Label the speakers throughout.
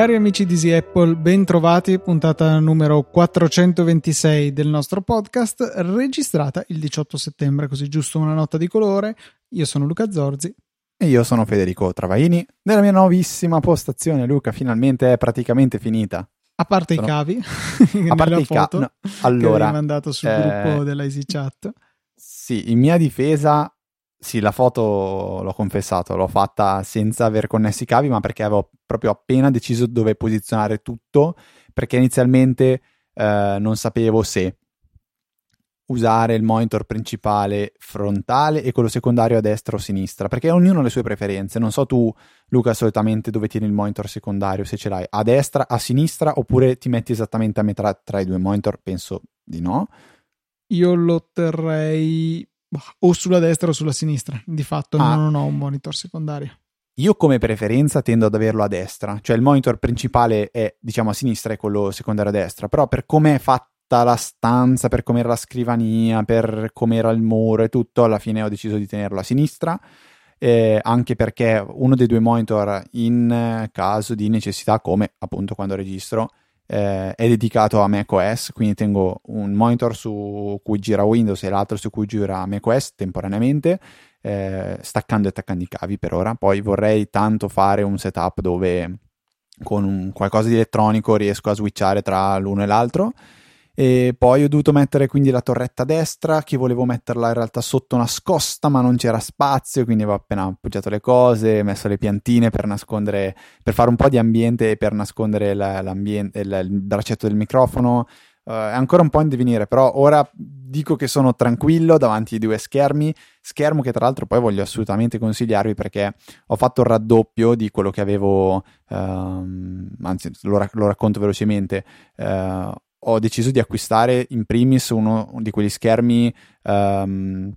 Speaker 1: Cari amici di Easy Apple, ben trovati, puntata numero 426 del nostro podcast, registrata il 18 settembre, così giusto una nota di colore. Io sono Luca Zorzi.
Speaker 2: E io sono Federico Travaini. Nella mia nuovissima postazione, Luca, finalmente è praticamente finita.
Speaker 1: A parte sono... i cavi,
Speaker 2: a parte i cavi, no. allora,
Speaker 1: che mandato sul eh... gruppo della EasyChat.
Speaker 2: Sì, in mia difesa sì, la foto l'ho confessato, l'ho fatta senza aver connesso i cavi, ma perché avevo proprio appena deciso dove posizionare tutto, perché inizialmente eh, non sapevo se usare il monitor principale frontale e quello secondario a destra o a sinistra, perché ognuno ha le sue preferenze. Non so tu, Luca, solitamente dove tieni il monitor secondario, se ce l'hai a destra, a sinistra, oppure ti metti esattamente a metà tra i due monitor, penso di no.
Speaker 1: Io lo terrei o sulla destra o sulla sinistra. Di fatto ah. non ho un monitor secondario.
Speaker 2: Io come preferenza tendo ad averlo a destra, cioè il monitor principale è diciamo a sinistra e quello secondario a destra, però per come è fatta la stanza, per come era la scrivania, per come era il muro e tutto, alla fine ho deciso di tenerlo a sinistra, eh, anche perché uno dei due monitor in caso di necessità, come appunto quando registro, eh, è dedicato a macOS, quindi tengo un monitor su cui gira Windows e l'altro su cui gira macOS temporaneamente, eh, staccando e attaccando i cavi per ora. Poi vorrei tanto fare un setup dove con un, qualcosa di elettronico riesco a switchare tra l'uno e l'altro e poi ho dovuto mettere quindi la torretta destra che volevo metterla in realtà sotto nascosta ma non c'era spazio quindi avevo appena appoggiato le cose messo le piantine per nascondere per fare un po' di ambiente e per nascondere la, il, braccetto del microfono. Uh, è ancora un po' in divenire però ora dico che sono tranquillo davanti ai due schermi. Schermo che tra l'altro poi voglio assolutamente consigliarvi perché ho fatto il raddoppio di quello che avevo uh, anzi lo, lo, racconto velocemente. Uh, ho deciso di acquistare in primis uno di quegli schermi um,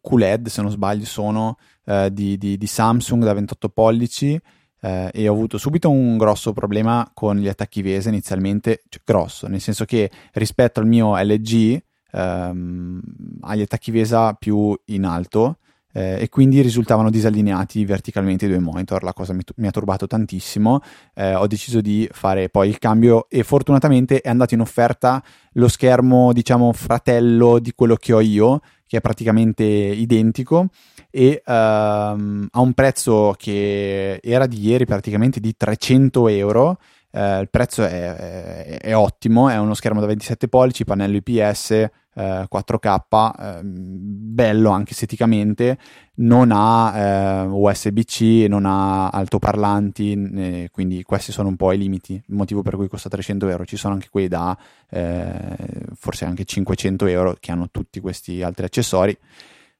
Speaker 2: QLED, se non sbaglio, sono uh, di, di, di, Samsung da 28 pollici uh, e ho avuto subito un grosso problema con gli attacchi VESA inizialmente, cioè grosso, nel senso che rispetto al mio LG um, ehm, ha gli attacchi VESA più in alto eh, e quindi risultavano disallineati verticalmente i due monitor, la cosa mi, mi ha turbato tantissimo, eh, ho deciso di fare poi il cambio e fortunatamente è andato in offerta lo schermo diciamo fratello di quello che ho io, che è praticamente identico e ehm, a un prezzo che era di ieri praticamente di 300 euro. Eh, il prezzo è, è, è, ottimo, è uno schermo da 27 pollici, pannello IPS, 4K, eh, bello anche esteticamente, non ha eh, USB-C, non ha altoparlanti, eh, quindi questi sono un po' i limiti, il motivo per cui costa 300 euro. Ci sono anche quelli da eh, forse anche 500 euro che hanno tutti questi altri accessori,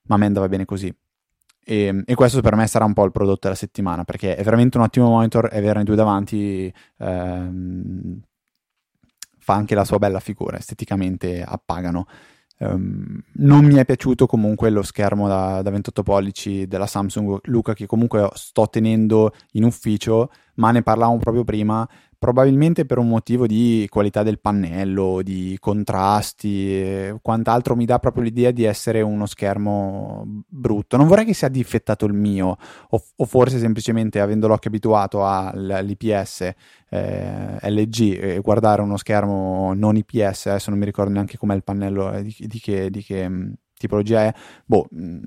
Speaker 2: ma a me andava bene così. E, e, questo per me sarà un po' il prodotto della settimana perché è veramente un ottimo monitor e averne due davanti ehm, fa anche la sua bella figura, esteticamente appagano. Um, non mi è piaciuto comunque lo schermo da, da, 28 pollici della Samsung Luca che comunque sto tenendo in ufficio, ma ne parlavamo proprio prima probabilmente per un motivo di qualità del pannello, di contrasti e quant'altro mi dà proprio l'idea di essere uno schermo brutto. Non vorrei che sia difettato il mio o, o forse semplicemente avendo l'occhio abituato all'IPS eh, LG e guardare uno schermo non IPS, adesso non mi ricordo neanche com'è il pannello, eh, di, di, che, di che mh, tipologia è, boh, mh,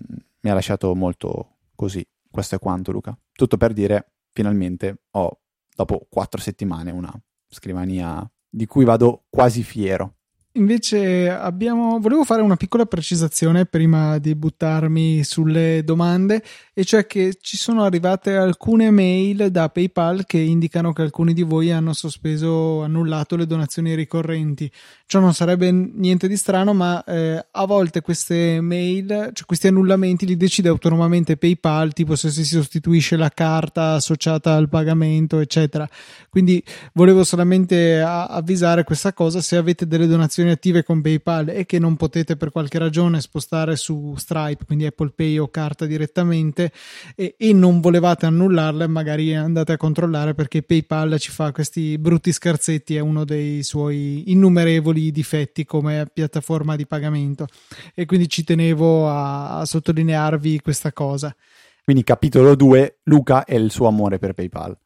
Speaker 2: mi ha lasciato molto così. Questo è quanto Luca. Tutto per dire, finalmente ho dopo quattro settimane una scrivania di cui vado quasi fiero.
Speaker 1: Invece abbiamo, volevo fare una piccola precisazione prima di buttarmi sulle domande, e cioè che ci sono arrivate alcune mail da PayPal che indicano che alcuni di voi hanno sospeso, annullato le donazioni ricorrenti. Ciò non sarebbe niente di strano, ma eh, a volte queste mail, cioè questi annullamenti li decide autonomamente PayPal, tipo se si sostituisce la carta associata al pagamento, eccetera. Quindi volevo solamente avvisare questa cosa, se avete delle donazioni attive con PayPal e che non potete per qualche ragione spostare su Stripe, quindi Apple Pay o carta direttamente e, e non volevate annullarle, magari andate a controllare perché PayPal ci fa questi brutti scherzetti, è uno dei suoi innumerevoli difetti come piattaforma di pagamento e quindi ci tenevo a, a sottolinearvi questa cosa.
Speaker 2: Quindi capitolo 2, Luca e il suo amore per PayPal.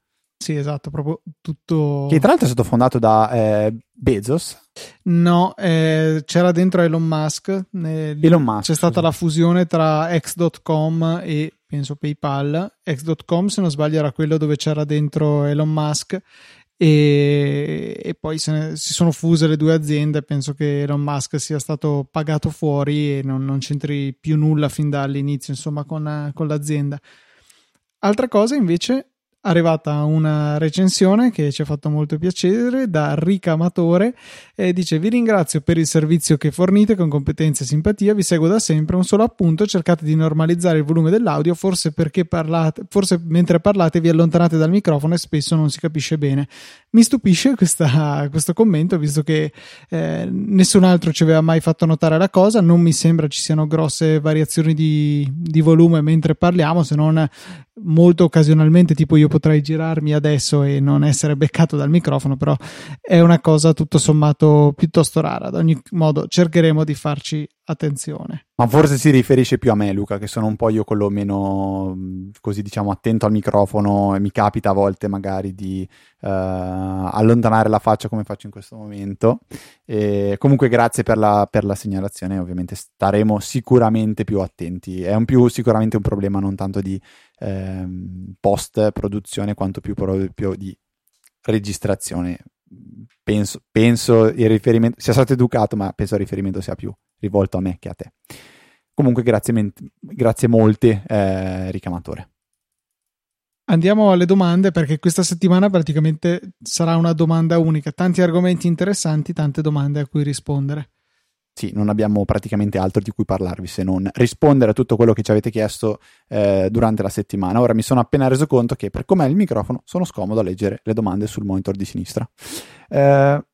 Speaker 1: Sì, esatto, proprio tutto.
Speaker 2: Che tra l'altro è stato fondato da eh, Bezos.
Speaker 1: No, eh, c'era dentro Elon Musk. Eh,
Speaker 2: Elon Musk.
Speaker 1: C'è stata la fusione tra X.com e penso PayPal. X.com, se non sbaglio, era quello dove c'era dentro Elon Musk. E, e poi ne, si sono fuse le due aziende. Penso che Elon Musk sia stato pagato fuori e non, non c'entri più nulla fin dall'inizio, insomma, con, con l'azienda. Altra cosa invece arrivata una recensione che ci ha fatto molto piacere da Rica Amatore e dice vi ringrazio per il servizio che fornite con competenza e simpatia. Vi seguo da sempre. Un solo appunto cercate di normalizzare il volume dell'audio forse perché parlate forse mentre parlate vi allontanate dal microfono e spesso non si capisce bene. Mi stupisce questa, questo commento visto che eh, nessun altro ci aveva mai fatto notare la cosa. Non mi sembra ci siano grosse variazioni di, di volume mentre parliamo se non molto occasionalmente, tipo io potrei girarmi adesso e non essere beccato dal microfono, però è una cosa tutto sommato piuttosto rara. Ad ogni modo cercheremo di farci attenzione.
Speaker 2: Ma forse si riferisce più a me, Luca, che sono un po' io quello meno così diciamo attento al microfono e mi capita a volte magari di uh, allontanare la faccia come faccio in questo momento. E comunque grazie per la, per la segnalazione, ovviamente staremo sicuramente più attenti. È un più sicuramente un problema non tanto di ehm, post produzione quanto più proprio di registrazione. Penso, penso il riferimento sia stato educato, ma penso il riferimento sia più rivolto a me che a te. Comunque, grazie, grazie molte, eh, ricamatore.
Speaker 1: Andiamo alle domande perché questa settimana praticamente sarà una domanda unica. Tanti argomenti interessanti, tante domande a cui rispondere.
Speaker 2: Sì, non abbiamo praticamente altro di cui parlarvi se non rispondere a tutto quello che ci avete chiesto eh, durante la settimana. Ora mi sono appena reso conto che per com'è il microfono sono scomodo a leggere le domande sul monitor di sinistra. Eh,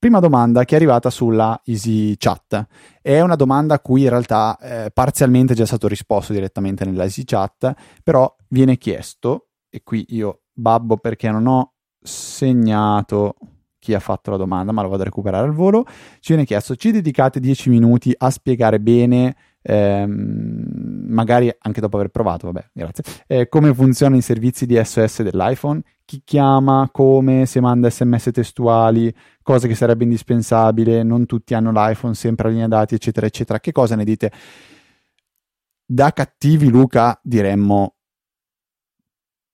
Speaker 2: prima domanda che è arrivata sulla Easy Chat. È una domanda a cui in realtà eh, parzialmente è già stato risposto direttamente nella Easy Chat, però viene chiesto, e qui io babbo perché non ho segnato chi ha fatto la domanda, ma lo vado a recuperare al volo. Ci viene chiesto: ci dedicate 10 minuti a spiegare bene, ehm, magari anche dopo aver provato, vabbè, grazie, eh, come funzionano i servizi di SOS dell'iPhone? Chi chiama, come, se manda sms testuali, cose che sarebbe indispensabile, non tutti hanno l'iPhone, sempre a linea dati, eccetera, eccetera. Che cosa ne dite? Da cattivi, Luca, diremmo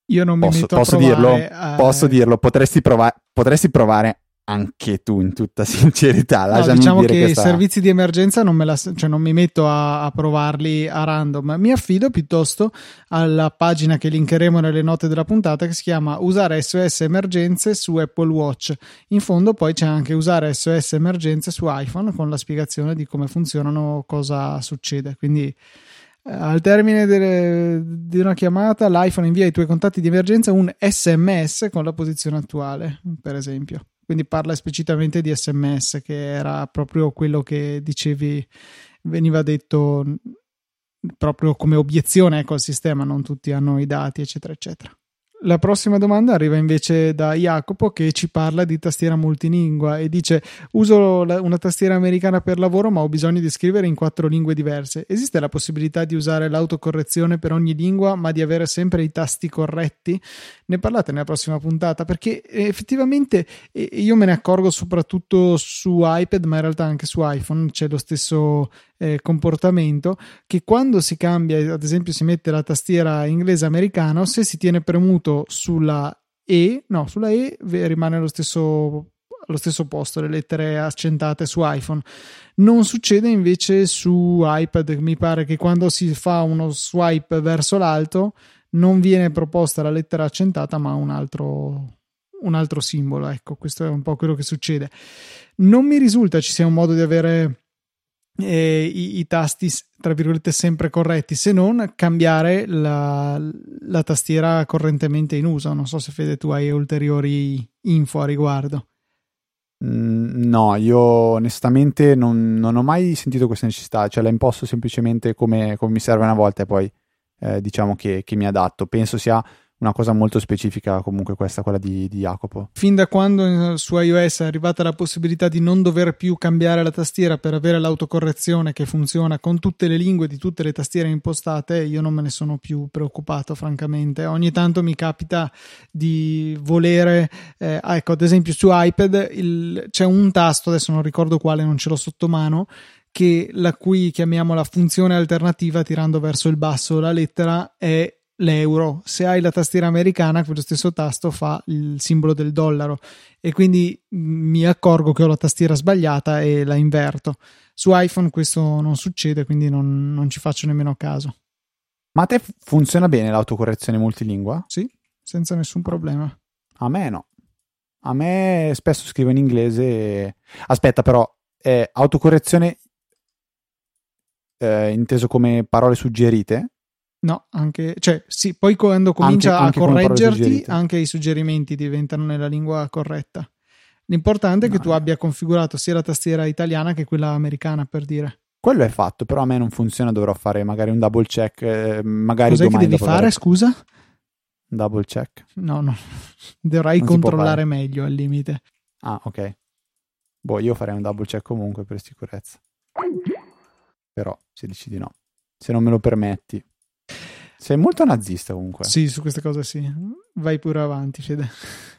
Speaker 1: io non mi
Speaker 2: posso, posso dirlo,
Speaker 1: a...
Speaker 2: posso dirlo, potresti, prova- potresti provare anche tu in tutta sincerità.
Speaker 1: No, diciamo che questa... i servizi di emergenza non, la, cioè non mi metto a, a, provarli a random, mi affido piuttosto alla pagina che linkeremo nelle note della puntata che si chiama Usare SOS emergenze su Apple Watch. In fondo poi c'è anche Usare SOS emergenze su iPhone con la spiegazione di come funzionano, cosa succede. Quindi eh, al termine delle, di una chiamata, l'iPhone invia ai tuoi contatti di emergenza un SMS con la posizione attuale, per esempio. Quindi parla esplicitamente di SMS, che era proprio quello che dicevi, veniva detto proprio come obiezione ecco, al sistema, non tutti hanno i dati, eccetera, eccetera. La prossima domanda arriva invece da Jacopo che ci parla di tastiera multilingua e dice uso una tastiera americana per lavoro ma ho bisogno di scrivere in quattro lingue diverse. Esiste la possibilità di usare l'autocorrezione per ogni lingua ma di avere sempre i tasti corretti? Ne parlate nella prossima puntata perché effettivamente io me ne accorgo soprattutto su iPad ma in realtà anche su iPhone c'è lo stesso eh, comportamento che quando si cambia, ad esempio si mette la tastiera inglese americano, se si tiene premuto sulla E, no, sulla E rimane lo stesso allo stesso posto le lettere accentate su iPhone. Non succede invece su iPad, mi pare che quando si fa uno swipe verso l'alto non viene proposta la lettera accentata, ma un altro, un altro simbolo. Ecco, questo è un po' quello che succede. Non mi risulta ci sia un modo di avere eh, i, i, tasti tra virgolette sempre corretti se non cambiare la, la, tastiera correntemente in uso non so se Fede tu hai ulteriori info a riguardo
Speaker 2: mm, no, io onestamente non, non, ho mai sentito questa necessità, cioè la imposto semplicemente come, come mi serve una volta e poi eh, diciamo che, che mi adatto. Penso sia una cosa molto specifica comunque questa, quella di, di, Jacopo.
Speaker 1: Fin da quando su iOS è arrivata la possibilità di non dover più cambiare la tastiera per avere l'autocorrezione che funziona con tutte le lingue di tutte le tastiere impostate, io non me ne sono più preoccupato francamente. Ogni tanto mi capita di volere, eh, ecco ad esempio su iPad il, c'è un tasto, adesso non ricordo quale, non ce l'ho sotto mano, che la cui chiamiamola funzione alternativa tirando verso il basso la lettera è l'euro. Se hai la tastiera americana, quello stesso tasto fa il simbolo del dollaro e quindi mi accorgo che ho la tastiera sbagliata e la inverto. Su iPhone questo non succede, quindi non, non ci faccio nemmeno caso.
Speaker 2: Ma a te funziona bene l'autocorrezione multilingua?
Speaker 1: Sì, senza nessun problema.
Speaker 2: A me no. A me spesso scrivo in inglese. E... Aspetta, però, è autocorrezione eh, inteso come parole suggerite?
Speaker 1: No, anche, cioè, sì, poi quando comincia anche, a correggerti, anche i suggerimenti diventano nella lingua corretta. L'importante è che no, tu abbia configurato sia la tastiera italiana che quella americana, per dire.
Speaker 2: Quello è fatto, però a me non funziona, dovrò fare magari un double check. Eh, magari
Speaker 1: Cos'è che devi fare, scusa?
Speaker 2: Double check.
Speaker 1: No, no, dovrai non controllare meglio al limite.
Speaker 2: Ah, ok. Boh, io farei un double check comunque per sicurezza. Però, se dici di no, se non me lo permetti. Sei molto nazista comunque.
Speaker 1: Sì, su queste cose sì. Vai pure avanti, Fede.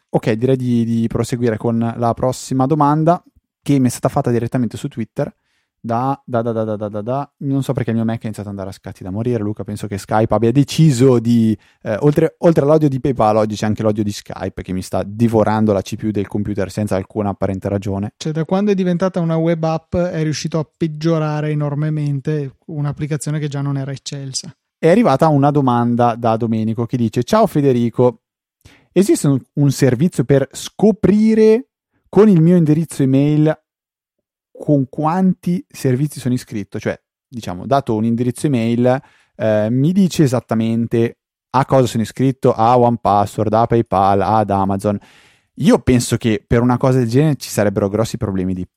Speaker 2: Ok, direi di, di proseguire con la prossima domanda che mi è stata fatta direttamente su Twitter da, da, da, da, da, da, da, non so perché il mio Mac è iniziato ad andare a scatti da morire. Luca, penso che Skype abbia deciso di, eh, oltre, oltre, all'odio di PayPal, oggi c'è anche l'odio di Skype che mi sta divorando la CPU del computer senza alcuna apparente ragione.
Speaker 1: Cioè, da quando è diventata una web app è riuscito a peggiorare enormemente un'applicazione che già non era eccelsa
Speaker 2: è arrivata una domanda da Domenico che dice: Ciao Federico, esiste un, un servizio per scoprire con il mio indirizzo email con quanti servizi sono iscritto? Cioè, diciamo, dato un indirizzo email, eh, mi dice esattamente a cosa sono iscritto, a OnePassword, a PayPal, ad Amazon. Io penso che per una cosa del genere ci sarebbero grossi problemi di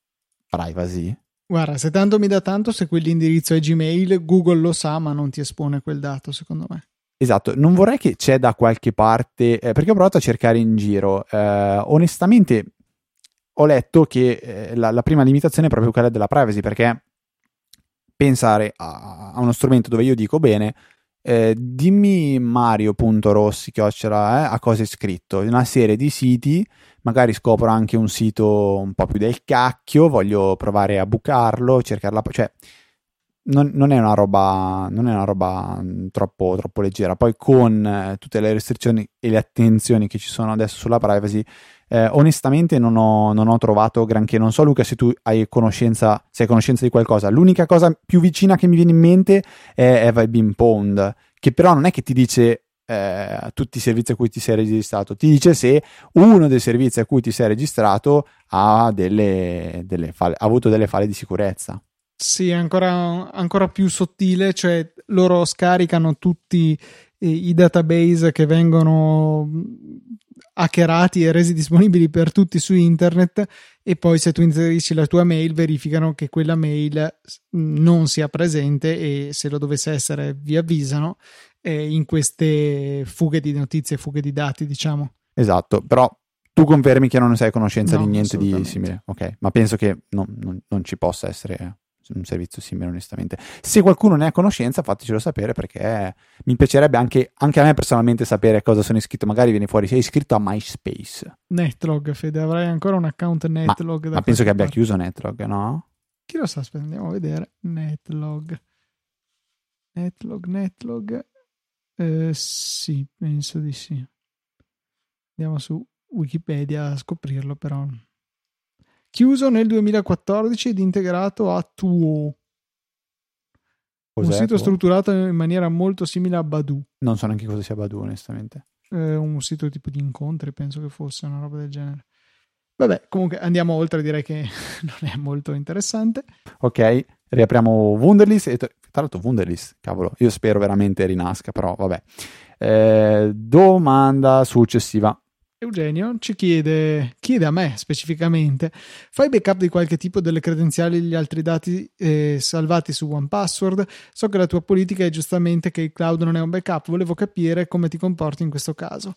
Speaker 2: privacy.
Speaker 1: Guarda, se tanto mi dà tanto, se quell'indirizzo è Gmail, Google lo sa, ma non ti espone quel dato, secondo me.
Speaker 2: Esatto, non vorrei che c'è da qualche parte, eh, perché ho provato a cercare in giro. Eh, onestamente, ho letto che eh, la, la, prima limitazione è proprio quella della privacy, perché pensare a, a uno strumento dove io dico bene, eh, dimmi Mario.rossi eh, a cosa è scritto, una serie di siti magari scopro anche un sito un po' più del cacchio, voglio provare a bucarlo, cercarla, cioè non, non, è una roba, non è una roba mm, troppo, troppo leggera. Poi con eh, tutte le restrizioni e le attenzioni che ci sono adesso sulla privacy, eh, onestamente non ho, non ho, trovato granché. Non so Luca se tu hai conoscenza, sei a conoscenza di qualcosa. L'unica cosa più vicina che mi viene in mente è Have I Been Pwned, che però non è che ti dice eh, tutti i servizi a cui ti sei registrato. Ti dice se uno dei servizi a cui ti sei registrato ha, delle, delle falle, ha avuto delle falle di sicurezza.
Speaker 1: Sì, ancora, ancora più sottile, cioè loro scaricano tutti i, i database che vengono hackerati e resi disponibili per tutti su internet e poi se tu inserisci la tua mail verificano che quella mail non sia presente e se lo dovesse essere vi avvisano eh, in queste fughe di notizie, fughe di dati, diciamo.
Speaker 2: Esatto, però tu confermi che non sei a conoscenza no, di niente di simile, ok? Ma penso che non, non, non, ci possa essere un servizio simile, onestamente. Se qualcuno ne ha conoscenza, fatecelo sapere perché mi piacerebbe anche, anche a me personalmente sapere cosa sono iscritto. Magari viene fuori, sei iscritto a MySpace.
Speaker 1: Netlog, Fede, avrai ancora un account Netlog.
Speaker 2: Ma, ma penso che abbia parte. chiuso Netlog, no?
Speaker 1: Chi lo sa, andiamo a vedere. Netlog. Netlog, Netlog. Eh, sì, penso di sì. Andiamo su Wikipedia a scoprirlo, però. Chiuso nel 2014 ed integrato a Tuo. Cos'è un sito tuo? strutturato in maniera molto simile a Badu.
Speaker 2: Non so neanche cosa sia Badu, onestamente.
Speaker 1: Eh, un sito tipo di incontri, penso che fosse una roba del genere. Vabbè, comunque andiamo oltre, direi che non è molto interessante.
Speaker 2: Ok, riapriamo Wunderlist. E tra l'altro, Wunderlist, cavolo, io spero veramente rinasca, però vabbè. Eh, domanda successiva.
Speaker 1: Eugenio ci chiede, chiede a me specificamente, fai backup di qualche tipo delle credenziali e gli altri dati eh, salvati su OnePassword? So che la tua politica è giustamente che il cloud non è un backup, volevo capire come ti comporti in questo caso.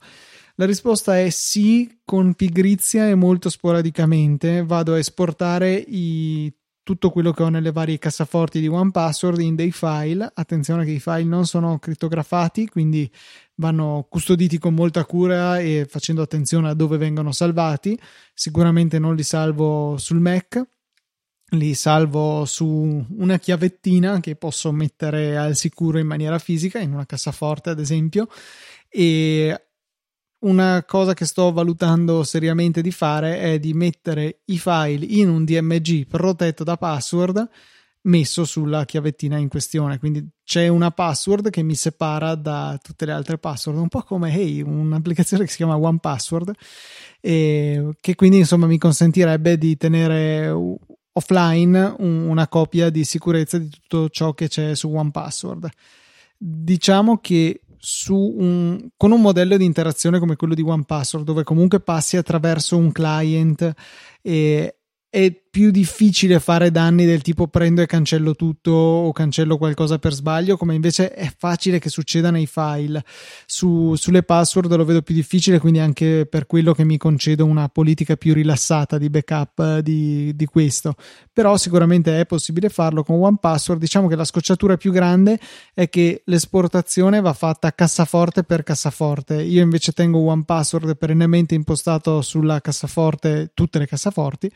Speaker 1: La risposta è sì, con pigrizia e molto sporadicamente. Vado a esportare i tutto quello che ho nelle varie cassaforti di OnePassword in dei file. Attenzione che i file non sono crittografati, quindi vanno custoditi con molta cura e facendo attenzione a dove vengono salvati. Sicuramente non li salvo sul Mac, li salvo su una chiavettina che posso mettere al sicuro in maniera fisica, in una cassaforte ad esempio, e una cosa che sto valutando seriamente di fare è di mettere i file in un DMG protetto da password messo sulla chiavettina in questione. Quindi c'è una password che mi separa da tutte le altre password, un po' come Hey, un'applicazione che si chiama One Password, e che quindi insomma mi consentirebbe di tenere offline una copia di sicurezza di tutto ciò che c'è su One Password. Diciamo che un, con un modello di interazione come quello di OnePassword, dove comunque passi attraverso un client e è più difficile fare danni del tipo prendo e cancello tutto o cancello qualcosa per sbaglio, come invece è facile che succeda nei file. Su, sulle password lo vedo più difficile, quindi anche per quello che mi concedo una politica più rilassata di backup di, di questo. Però sicuramente è possibile farlo con One Password. Diciamo che la scocciatura più grande è che l'esportazione va fatta cassaforte per cassaforte. Io invece tengo One Password perennemente impostato sulla cassaforte, tutte le cassaforti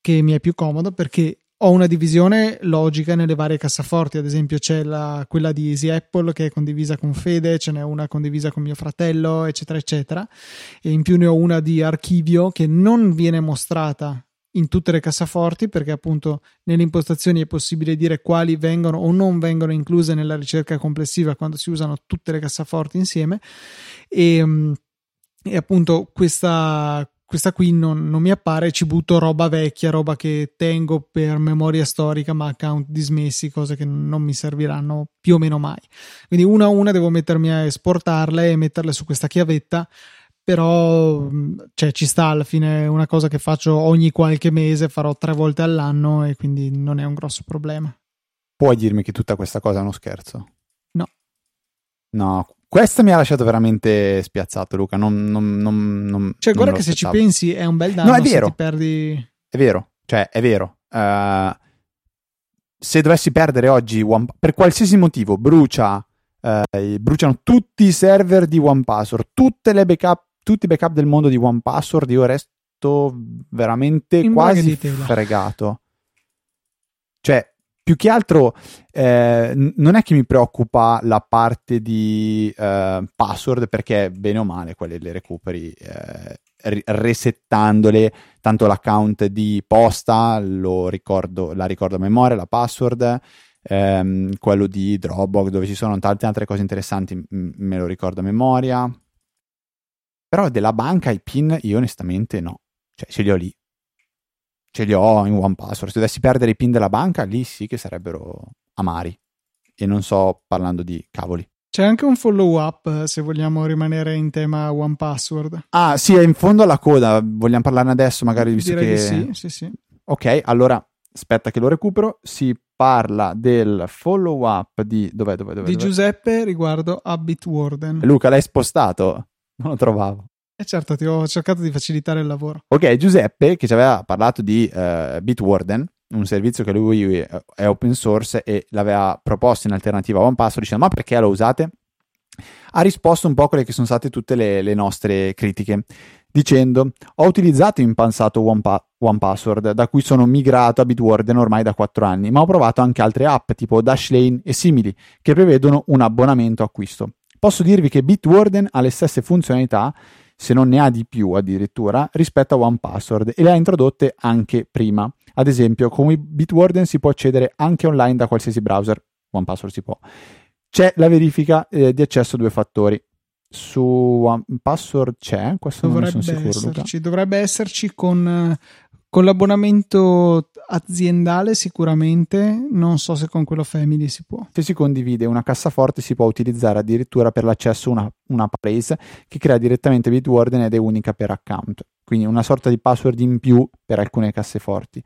Speaker 1: che mi è più comodo perché ho una divisione logica nelle varie cassaforti, ad esempio c'è la, quella di Easy Apple che è condivisa con Fede, ce n'è una condivisa con mio fratello, eccetera, eccetera, e in più ne ho una di archivio che non viene mostrata in tutte le cassaforti perché appunto nelle impostazioni è possibile dire quali vengono o non vengono incluse nella ricerca complessiva quando si usano tutte le cassaforti insieme. E, e appunto questa questa qui non, non, mi appare, ci butto roba vecchia, roba che tengo per memoria storica, ma account dismessi, cose che non mi serviranno più o meno mai. Quindi una a una devo mettermi a esportarle e metterle su questa chiavetta, però cioè, ci sta alla fine una cosa che faccio ogni qualche mese, farò tre volte all'anno e quindi non è un grosso problema.
Speaker 2: Puoi dirmi che tutta questa cosa è uno scherzo?
Speaker 1: No.
Speaker 2: No, questo mi ha lasciato veramente spiazzato, Luca. Non, non, non,
Speaker 1: cioè, guarda che se ci pensi è un bel danno
Speaker 2: no, è vero.
Speaker 1: ti perdi.
Speaker 2: È vero, cioè, è vero. Uh, se dovessi perdere oggi, One, per qualsiasi motivo, brucia, uh, bruciano tutti i server di OnePassword, tutte le backup, tutti i backup del mondo di OnePassword, io resto veramente In quasi fregato. Cioè, più che altro eh, non è che mi preoccupa la parte di eh, password perché bene o male quelle le recuperi eh, resettandole. Tanto l'account di posta ricordo, la ricordo a memoria la password ehm, quello di Dropbox dove ci sono tante altre cose interessanti m- me lo ricordo a memoria. Però della banca i pin io onestamente no. Cioè ce li ho lì ce li ho in one password. Se dovessi perdere i pin della banca, lì sì che sarebbero amari. E non sto parlando di cavoli.
Speaker 1: C'è anche un follow up se vogliamo rimanere in tema one password.
Speaker 2: Ah, sì, è in fondo alla coda. Vogliamo parlarne adesso, magari visto
Speaker 1: Direi
Speaker 2: che.
Speaker 1: Sì, sì, sì.
Speaker 2: Ok, allora aspetta che lo recupero. Si parla del follow up di. Dov'è, dov'è, dov'è
Speaker 1: Di
Speaker 2: dov'è?
Speaker 1: Giuseppe riguardo a Bitwarden.
Speaker 2: Luca, l'hai spostato? Non lo trovavo.
Speaker 1: E eh certo, ti ho cercato di facilitare il lavoro.
Speaker 2: Ok, Giuseppe che ci aveva parlato di uh, Bitwarden, un servizio che lui è open source e l'aveva proposto in alternativa a OnePassword, dicendo ma perché lo usate? Ha risposto un po' a quelle che sono state tutte le, le nostre critiche, dicendo ho utilizzato in passato OnePassword One da cui sono migrato a Bitwarden ormai da 4 anni, ma ho provato anche altre app tipo Dashlane e simili che prevedono un abbonamento acquisto. Posso dirvi che Bitwarden ha le stesse funzionalità se non ne ha di più addirittura, rispetto a OnePassword e le ha introdotte anche prima. Ad esempio, con Bitwarden si può accedere anche online da qualsiasi browser, OnePassword si può. C'è la verifica eh, di accesso a due fattori. Su OnePassword c'è, questo dovrebbe non sono sicuro.
Speaker 1: Esserci, dovrebbe esserci con Con l'abbonamento aziendale sicuramente, non so se con quello family si può.
Speaker 2: Se si condivide una cassaforte si può utilizzare addirittura per l'accesso una, una place che crea direttamente Bitwarden ed è unica per account, quindi una sorta di password in più per alcune casseforti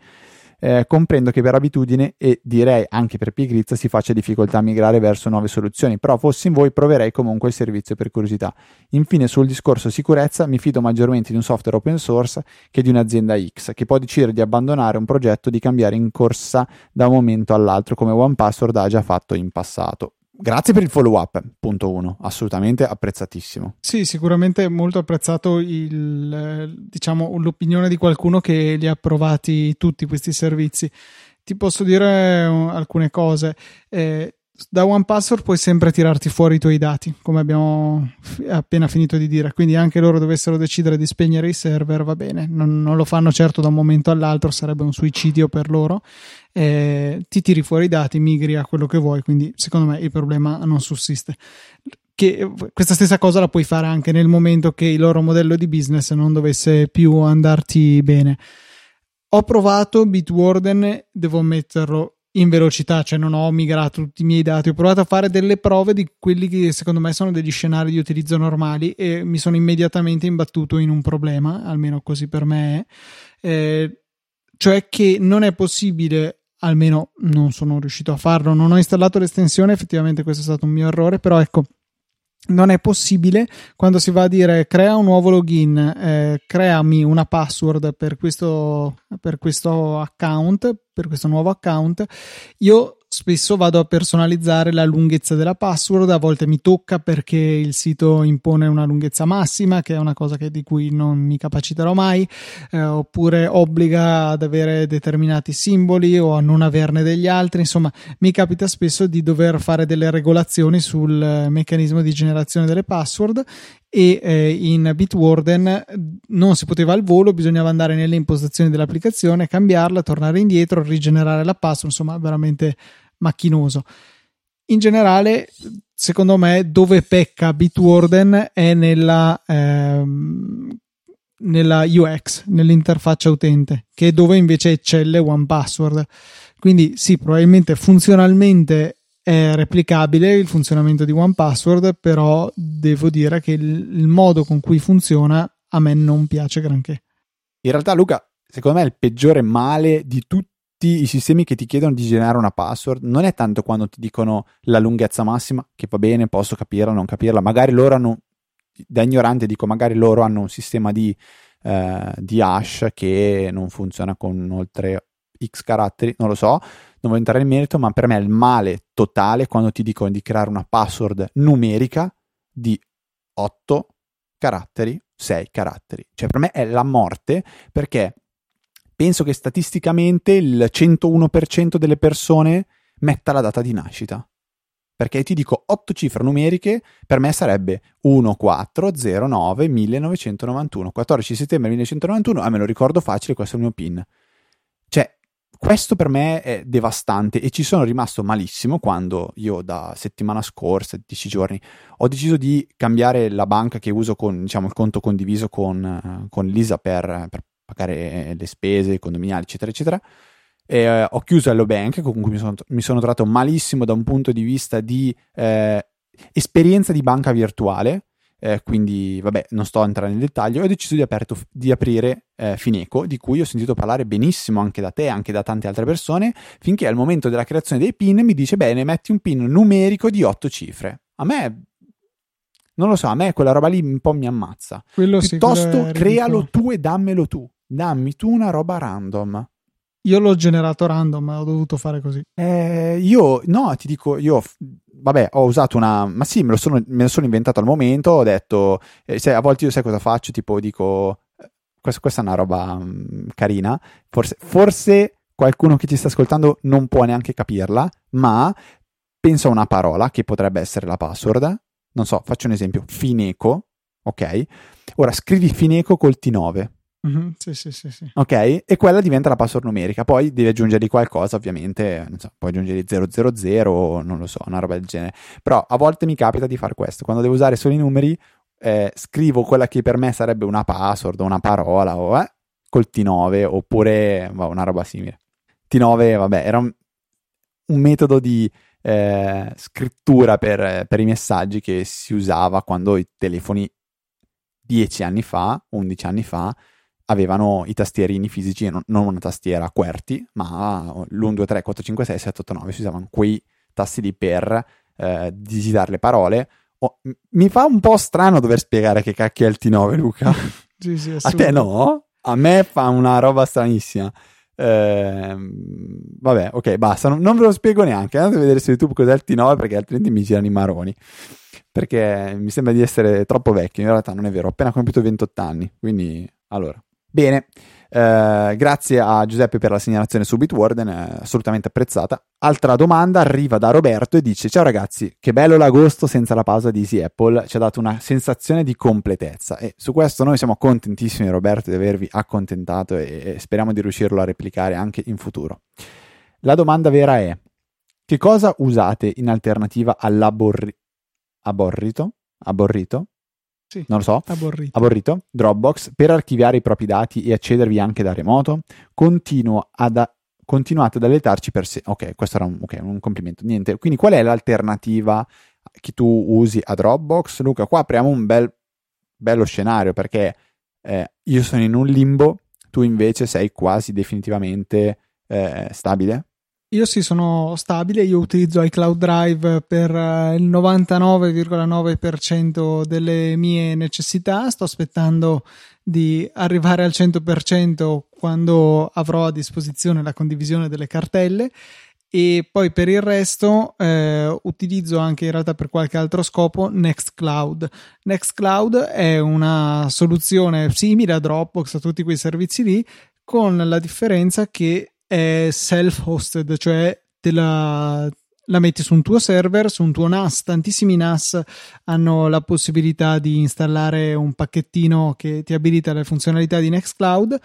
Speaker 2: eh, comprendo che per abitudine e direi anche per pigrizia si faccia difficoltà a migrare verso nuove soluzioni, però fossi in voi proverei comunque il servizio per curiosità. Infine sul discorso sicurezza mi fido maggiormente di un software open source che di un'azienda X che può decidere di abbandonare un progetto di cambiare in corsa da un momento all'altro come OnePassword ha già fatto in passato. Grazie per il follow up, punto uno, assolutamente apprezzatissimo.
Speaker 1: Sì, sicuramente molto apprezzato il, diciamo, l'opinione di qualcuno che li ha provati tutti questi servizi. Ti posso dire uh, alcune cose. Eh, da OnePassword puoi sempre tirarti fuori i tuoi dati, come abbiamo f- appena finito di dire. Quindi anche loro dovessero decidere di spegnere i server, va bene. Non, non lo fanno certo da un momento all'altro, sarebbe un suicidio per loro. Eh, ti tiri fuori i dati, migri a quello che vuoi, quindi secondo me il problema non sussiste. Che questa stessa cosa la puoi fare anche nel momento che il loro modello di business non dovesse più andarti bene. Ho provato Bitwarden, devo ammetterlo, in velocità, cioè non ho migrato tutti i miei dati, ho provato a fare delle prove di quelli che secondo me sono degli scenari di utilizzo normali e mi sono immediatamente imbattuto in un problema, almeno così per me è, eh, cioè che non è possibile almeno non sono riuscito a farlo, non ho installato l'estensione, effettivamente questo è stato un mio errore, però ecco, non è possibile quando si va a dire crea un nuovo login, eh, creami una password per questo, per questo account, per questo nuovo account. Io spesso vado a personalizzare la lunghezza della password, a volte mi tocca perché il sito impone una lunghezza massima, che è una cosa che, di cui non mi capaciterò mai, eh, oppure obbliga ad avere determinati simboli o a non averne degli altri. Insomma, mi capita spesso di dover fare delle regolazioni sul meccanismo di generazione delle password e eh, in Bitwarden non si poteva al volo, bisognava andare nelle impostazioni dell'applicazione, cambiarla, tornare indietro, rigenerare la password, insomma, veramente macchinoso. In generale, secondo me, dove pecca Bitwarden è nella, ehm, nella UX, nell'interfaccia utente, che è dove invece eccelle OnePassword. Quindi sì, probabilmente funzionalmente è replicabile il funzionamento di OnePassword, però devo dire che il, il modo con cui funziona a me non piace granché.
Speaker 2: In realtà, Luca, secondo me è il peggiore male di tutti i sistemi che ti chiedono di generare una password non è tanto quando ti dicono la lunghezza massima, che va bene, posso capirla, non capirla, magari loro hanno, da ignorante dico, magari loro hanno un sistema di, eh, di hash che non funziona con oltre x caratteri, non lo so, non voglio entrare in merito, ma per me è il male totale quando ti dicono di creare una password numerica di 8 caratteri, 6 caratteri. Cioè per me è la morte perché penso che statisticamente il 101% delle persone metta la data di nascita. Perché ti dico 8 cifre numeriche, per me sarebbe 1409 1991, 14 settembre 1991, ah me lo ricordo facile, questo è il mio PIN. Cioè, questo per me è devastante e ci sono rimasto malissimo quando io da settimana scorsa, 10 giorni, ho deciso di cambiare la banca che uso con, diciamo, il conto condiviso con, con Lisa per, per pagare le spese condominiali, eccetera, eccetera. E, eh, ho chiuso Hello Bank, con cui mi sono, mi sono, trovato malissimo da un punto di vista di eh, esperienza di banca virtuale. Eh, quindi, vabbè, non sto a entrare nel dettaglio. Ho deciso di, aperto, di aprire eh, Fineco, di cui ho sentito parlare benissimo anche da te, anche da tante altre persone, finché al momento della creazione dei PIN mi dice: Bene, metti un PIN numerico di 8 cifre. A me non lo so, a me quella roba lì un po' mi ammazza. Quello Piuttosto sì, crealo tu e dammelo tu. Dammi tu una roba random.
Speaker 1: Io l'ho generato random, ma ho dovuto fare così.
Speaker 2: Eh, io, no, ti dico, io, vabbè, ho usato una, ma sì, me lo sono, me lo sono inventato al momento, ho detto, eh, sai, a volte io sai cosa faccio, tipo dico, eh, questa, questa è una roba mh, mm, carina, forse, forse qualcuno che ci sta ascoltando non può neanche capirla, ma penso a una parola che potrebbe essere la password, non so, faccio un esempio, Fineco, ok? Ora scrivi Fineco col T9.
Speaker 1: Mm-hmm, sì, sì, sì, sì,
Speaker 2: Ok? E quella diventa la password numerica. Poi devi aggiungergli qualcosa, ovviamente. Non so, puoi aggiungergli 000 o non lo so, una roba del genere. Però a volte mi capita di fare questo. Quando devo usare solo i numeri, eh, scrivo quella che per me sarebbe una password o una parola o eh, col T9 oppure boh, una roba simile. T9, vabbè, era un, un metodo di eh, scrittura per, per, i messaggi che si usava quando i telefoni 10 anni fa, 11 anni fa, avevano i tastierini fisici, non, non una tastiera QWERTY, ma l'1, 2, 3, 4, 5, 6, 7, 8, 9, si usavano quei tasti lì per eh, digitare le parole. Oh, mi fa un po' strano dover spiegare che cacchio è il T9, Luca.
Speaker 1: sì, sì,
Speaker 2: A te no? A me fa una roba stranissima. Eh, vabbè, ok, basta. Non, non, ve lo spiego neanche. Andate a vedere su YouTube cos'è il T9 perché altrimenti mi girano i maroni. Perché mi sembra di essere troppo vecchio. In realtà non è vero. Ho appena compiuto 28 anni. Quindi, allora. Bene. Eh, grazie a Giuseppe per la segnalazione su Bitwarden, assolutamente apprezzata. Altra domanda arriva da Roberto e dice: Ciao ragazzi, che bello l'agosto senza la pausa di Easy Apple, ci ha dato una sensazione di completezza. E su questo noi siamo contentissimi, Roberto, di avervi accontentato e, e speriamo di riuscirlo a replicare anche in futuro. La domanda vera è: che cosa usate in alternativa all'aborrito? Aborrito?
Speaker 1: Sì,
Speaker 2: non lo so,
Speaker 1: aborrito.
Speaker 2: aborrito, Dropbox, per archiviare i propri dati e accedervi anche da remoto, continuo ad, continuate ad allentarci per sé. Ok, questo era un, okay, un complimento. Niente, quindi qual è l'alternativa che tu usi a Dropbox? Luca, qua apriamo un bel, bello scenario perché eh, io sono in un limbo, tu invece sei quasi definitivamente eh, stabile.
Speaker 1: Io sì, sono stabile, io utilizzo iCloud Drive per eh, il 99,9% delle mie necessità, sto aspettando di arrivare al 100% quando avrò a disposizione la condivisione delle cartelle e poi per il resto eh, utilizzo anche in realtà per qualche altro scopo Nextcloud. Nextcloud è una soluzione simile a Dropbox, a tutti quei servizi lì, con la differenza che è self-hosted, cioè te la, la metti su un tuo server, su un tuo NAS. Tantissimi NAS hanno la possibilità di installare un pacchettino che ti abilita le funzionalità di Nextcloud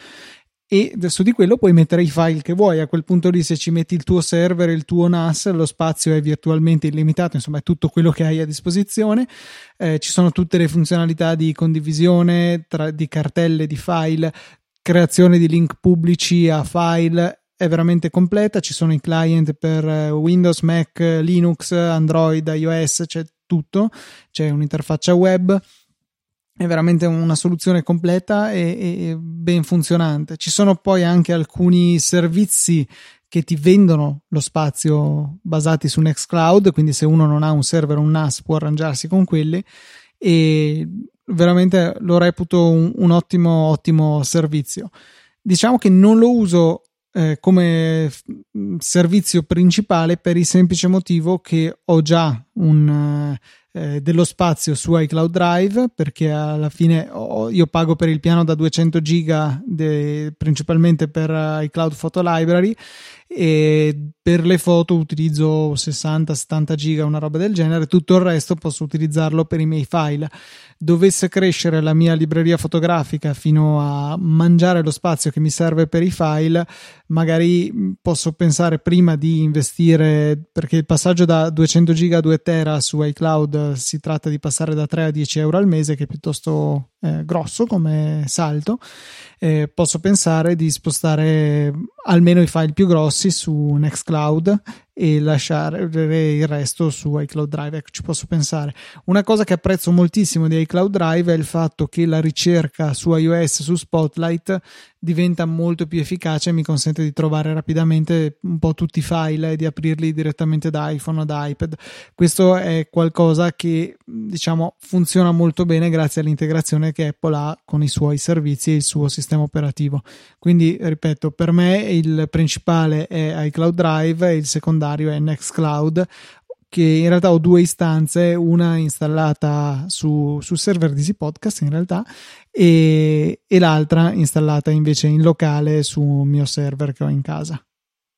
Speaker 1: e su di quello puoi mettere i file che vuoi. A quel punto lì, se ci metti il tuo server, il tuo NAS, lo spazio è virtualmente illimitato, insomma, è tutto quello che hai a disposizione. Eh, ci sono tutte le funzionalità di condivisione tra, di cartelle di file, creazione di link pubblici a file è veramente completa, ci sono i client per eh, Windows, Mac, Linux, Android, iOS, c'è tutto, c'è un'interfaccia web, è veramente una soluzione completa e, e ben funzionante. Ci sono poi anche alcuni servizi che ti vendono lo spazio basati su Nextcloud, quindi se uno non ha un server o un NAS può arrangiarsi con quelli e veramente lo reputo un, un ottimo ottimo servizio. Diciamo che non lo uso eh, come servizio principale per il semplice motivo che ho già un, eh, dello spazio su iCloud Drive perché alla fine ho, io pago per il piano da 200 giga de, principalmente per iCloud Photo Library e per le foto utilizzo 60-70 giga una roba del genere tutto il resto posso utilizzarlo per i miei file dovesse crescere la mia libreria fotografica fino a mangiare lo spazio che mi serve per i file, magari posso pensare prima di investire perché il passaggio da 200 giga a 2 tera su iCloud si tratta di passare da 3 a 10 euro al mese, che è piuttosto eh, grosso come salto. Eh, posso pensare di spostare almeno i file più grossi su Nextcloud e lasciare il resto su iCloud Drive. Ecco, ci posso pensare. Una cosa che apprezzo moltissimo di iCloud Drive è il fatto che la ricerca su iOS, su Spotlight, diventa molto più efficace e mi consente di trovare rapidamente un po' tutti i file e di aprirli direttamente da iPhone o da iPad. Questo è qualcosa che diciamo funziona molto bene grazie all'integrazione che Apple ha con i suoi servizi e il suo sistema operativo. Quindi, ripeto, per me il principale è iCloud Drive e il secondario è Nextcloud che in realtà ho due istanze, una installata su, su server di Podcast in realtà e, e l'altra installata invece in locale su un mio server che ho in casa.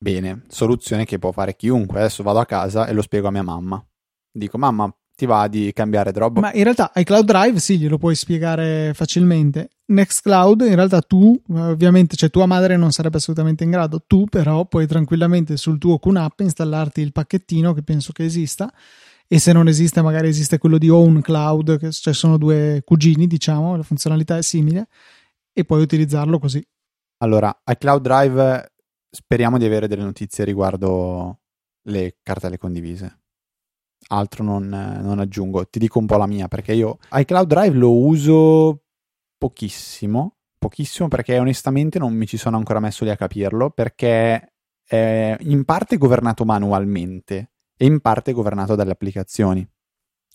Speaker 2: Bene, soluzione che può fare chiunque. Adesso vado a casa e lo spiego a mia mamma. Dico, mamma, ti va di cambiare Dropbox?
Speaker 1: Ma in realtà iCloud Drive sì, glielo puoi spiegare facilmente. Nextcloud, in realtà tu, ovviamente, cioè tua madre non sarebbe assolutamente in grado, tu però puoi tranquillamente sul tuo QNAP installarti il pacchettino che penso che esista e se non esiste magari esiste quello di OwnCloud, che cioè sono due cugini, diciamo, la funzionalità è simile e puoi utilizzarlo così.
Speaker 2: Allora, iCloud Drive speriamo di avere delle notizie riguardo le cartelle condivise. Altro non, non aggiungo. Ti dico un po' la mia, perché io iCloud Drive lo uso pochissimo, pochissimo perché onestamente non mi ci sono ancora messo lì a capirlo, perché è in parte governato manualmente e in parte governato dalle applicazioni.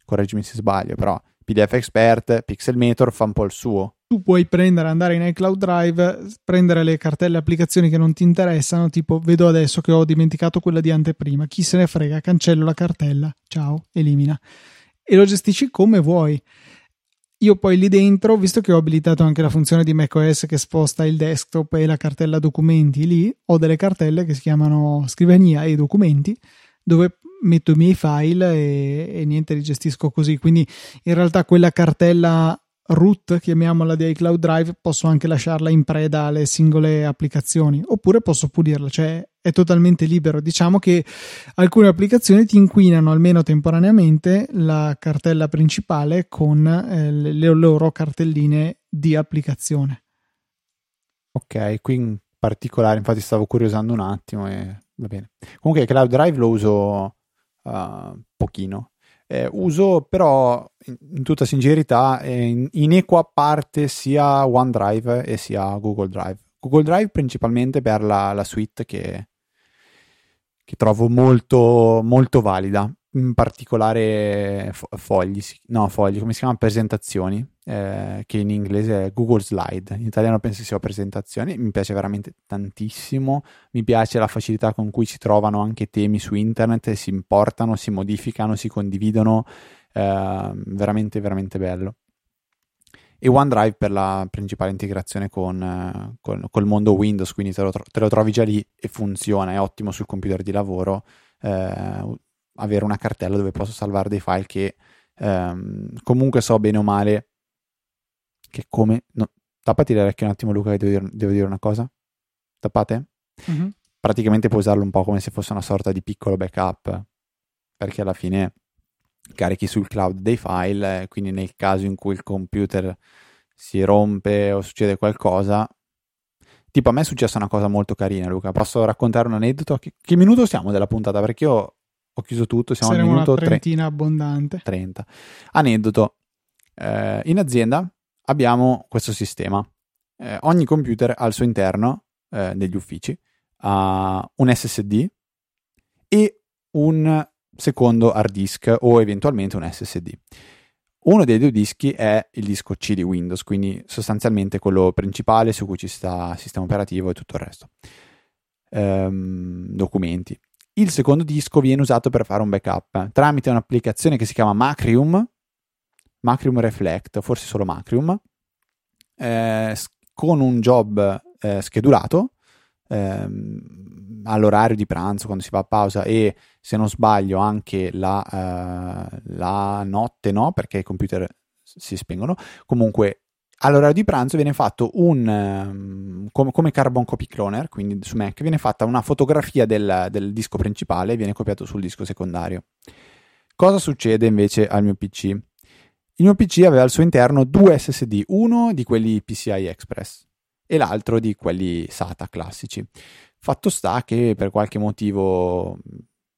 Speaker 2: Correggimi se sbaglio, però PDF Expert, Pixelmator fa un po' il suo.
Speaker 1: Tu puoi prendere, andare in iCloud Drive, prendere le cartelle applicazioni che non ti interessano, tipo vedo adesso che ho dimenticato quella di anteprima, chi se ne frega, cancello la cartella, ciao, elimina. E lo gestisci come vuoi. Io poi lì dentro, visto che ho abilitato anche la funzione di macOS che sposta il desktop e la cartella documenti lì, ho delle cartelle che si chiamano scrivania e documenti dove metto i miei file e, e niente li gestisco così. Quindi in realtà quella cartella root, chiamiamola di iCloud Drive, posso anche lasciarla in preda alle singole applicazioni oppure posso pulirla, cioè è totalmente libero. Diciamo che alcune applicazioni ti inquinano almeno temporaneamente la cartella principale con eh, le loro cartelline di applicazione.
Speaker 2: Ok, qui in particolare, infatti stavo curiosando un attimo e va bene. Comunque Cloud Drive lo uso uh, pochino. Eh, uso però in, tutta sincerità in, in, equa parte sia OneDrive e sia Google Drive. Google Drive principalmente per la, la suite che, che trovo molto, molto valida in particolare fogli, no fogli, come si chiama? Presentazioni, eh, che in inglese è Google Slide, in italiano penso sia presentazioni, mi piace veramente tantissimo, mi piace la facilità con cui si trovano anche temi su internet, si importano, si modificano, si condividono, eh, veramente veramente bello. E OneDrive per la principale integrazione con, con, col mondo Windows, quindi te lo, te lo, trovi già lì e funziona, è ottimo sul computer di lavoro. Eh, avere una cartella dove posso salvare dei file che ehm, comunque so bene o male che come... No, tappati le orecchie un attimo Luca che devo dire, devo dire una cosa. Tappate? Mm-hmm. Praticamente puoi usarlo un po' come se fosse una sorta di piccolo backup perché alla fine carichi sul cloud dei file, quindi nel caso in cui il computer si rompe o succede qualcosa, tipo a me è successa una cosa molto carina Luca, posso raccontare un aneddoto? Che, che minuto siamo della puntata? Perché io ho chiuso tutto, siamo
Speaker 1: Saremo
Speaker 2: al minuto
Speaker 1: una trentina tre... abbondante.
Speaker 2: 30. Aneddoto. Eh, in azienda abbiamo questo sistema. Eh, ogni computer al suo interno, eh, negli uffici, ha un SSD e un secondo hard disk o eventualmente un SSD. Uno dei due dischi è il disco C di Windows, quindi sostanzialmente quello principale su cui ci sta sistema operativo e tutto il resto. Ehm, documenti. Il secondo disco viene usato per fare un backup tramite un'applicazione che si chiama Macrium, Macrium Reflect, forse solo Macrium, eh, con un job eh, schedulato ehm, all'orario di pranzo quando si va a pausa e se non sbaglio anche la, eh, la notte no perché i computer si spengono comunque all'orario di pranzo viene fatto un um, come, come, Carbon Copy Cloner, quindi su Mac, viene fatta una fotografia del, del disco principale e viene copiato sul disco secondario. Cosa succede invece al mio PC? Il mio PC aveva al suo interno due SSD, uno di quelli PCI Express e l'altro di quelli SATA classici. Fatto sta che per qualche motivo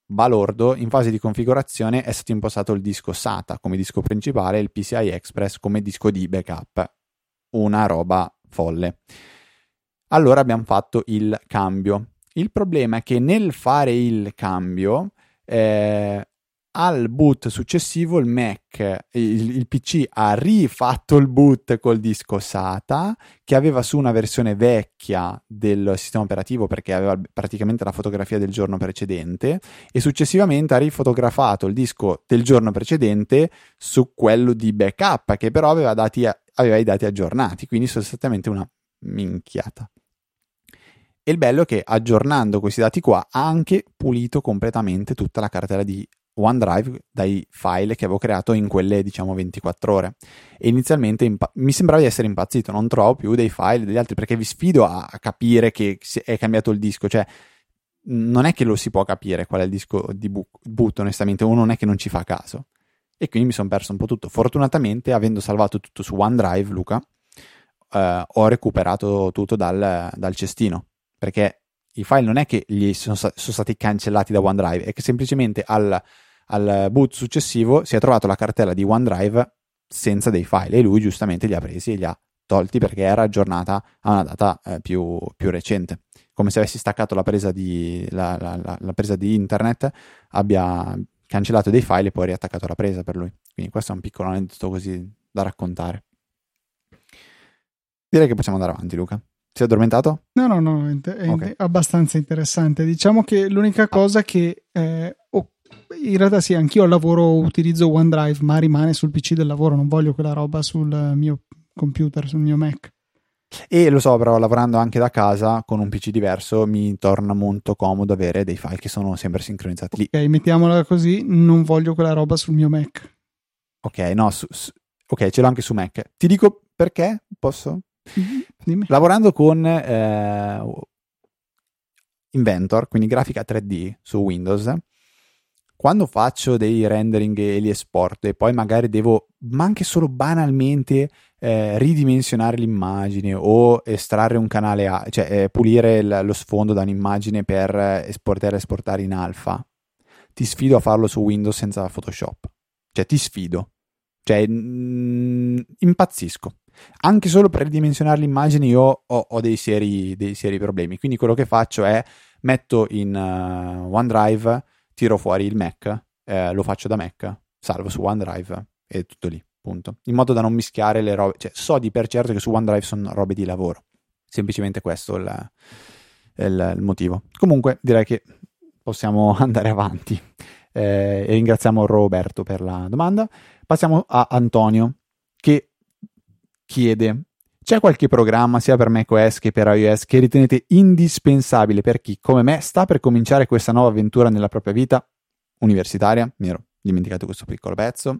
Speaker 2: balordo, in fase di configurazione è stato impostato il disco SATA come disco principale e il PCI Express come disco di backup una roba folle. Allora abbiamo fatto il cambio. Il problema è che nel fare il cambio eh, al boot successivo il Mac, il, il, PC ha rifatto il boot col disco SATA che aveva su una versione vecchia del sistema operativo perché aveva praticamente la fotografia del giorno precedente e successivamente ha rifotografato il disco del giorno precedente su quello di backup che però aveva, dati, aveva i dati aggiornati, quindi sostanzialmente una minchiata. E il bello è che aggiornando questi dati qua ha anche pulito completamente tutta la cartella di OneDrive dai file che avevo creato in quelle diciamo 24 ore. E inizialmente impa- mi sembrava di essere impazzito non trovo più dei file degli altri perché vi sfido a, capire che è cambiato il disco cioè non è che lo si può capire qual è il disco di bu- boot onestamente uno non è che non ci fa caso. E quindi mi sono perso un po' tutto. Fortunatamente avendo salvato tutto su OneDrive Luca eh, ho recuperato tutto dal, dal, cestino, perché i file non è che gli sono, sono stati cancellati da OneDrive, è che semplicemente al, al boot successivo si è trovato la cartella di OneDrive senza dei file e lui giustamente li ha presi e li ha tolti perché era aggiornata a una data eh, più, più, recente. Come se avessi staccato la presa, di, la, la, la, presa di internet, abbia cancellato dei file e poi riattaccato la presa per lui. Quindi questo è un piccolo aneddoto così da raccontare. Direi che possiamo andare avanti, Luca. Ti sei addormentato?
Speaker 1: No, no, no, è, okay. abbastanza interessante. Diciamo che l'unica ah. cosa che eh, in realtà sì, anch'io al lavoro utilizzo OneDrive, ma rimane sul PC del lavoro, non voglio quella roba sul mio computer, sul mio Mac.
Speaker 2: E lo so, però lavorando anche da casa con un PC diverso mi torna molto comodo avere dei file che sono sempre sincronizzati lì.
Speaker 1: Ok, mettiamola così, non voglio quella roba sul mio Mac.
Speaker 2: Ok, no, su, su, ok, ce l'ho anche su Mac. Ti dico perché? Posso?
Speaker 1: Mm-hmm, dimmi.
Speaker 2: Lavorando con eh, Inventor, quindi grafica 3D su Windows, quando faccio dei rendering e li esporto e poi magari devo, ma anche solo banalmente, eh, ridimensionare l'immagine o estrarre un canale, a, cioè eh, pulire il, lo sfondo da un'immagine per esportare e esportare in alfa, ti sfido a farlo su Windows senza Photoshop. Cioè, ti sfido. Cioè, mh, impazzisco. Anche solo per ridimensionare l'immagine io ho, ho dei, seri, dei, seri, problemi. Quindi quello che faccio è metto in uh, OneDrive tiro fuori il Mac, eh, lo faccio da Mac, salvo su OneDrive e tutto lì, punto. In modo da non mischiare le robe, cioè so di per certo che su OneDrive sono robe di lavoro. Semplicemente questo è il, il, il motivo. Comunque direi che possiamo andare avanti. Eh, e ringraziamo Roberto per la domanda. Passiamo a Antonio che chiede c'è qualche programma sia per macOS che per iOS che ritenete indispensabile per chi, come me, sta per cominciare questa nuova avventura nella propria vita universitaria? Mi ero dimenticato questo piccolo pezzo.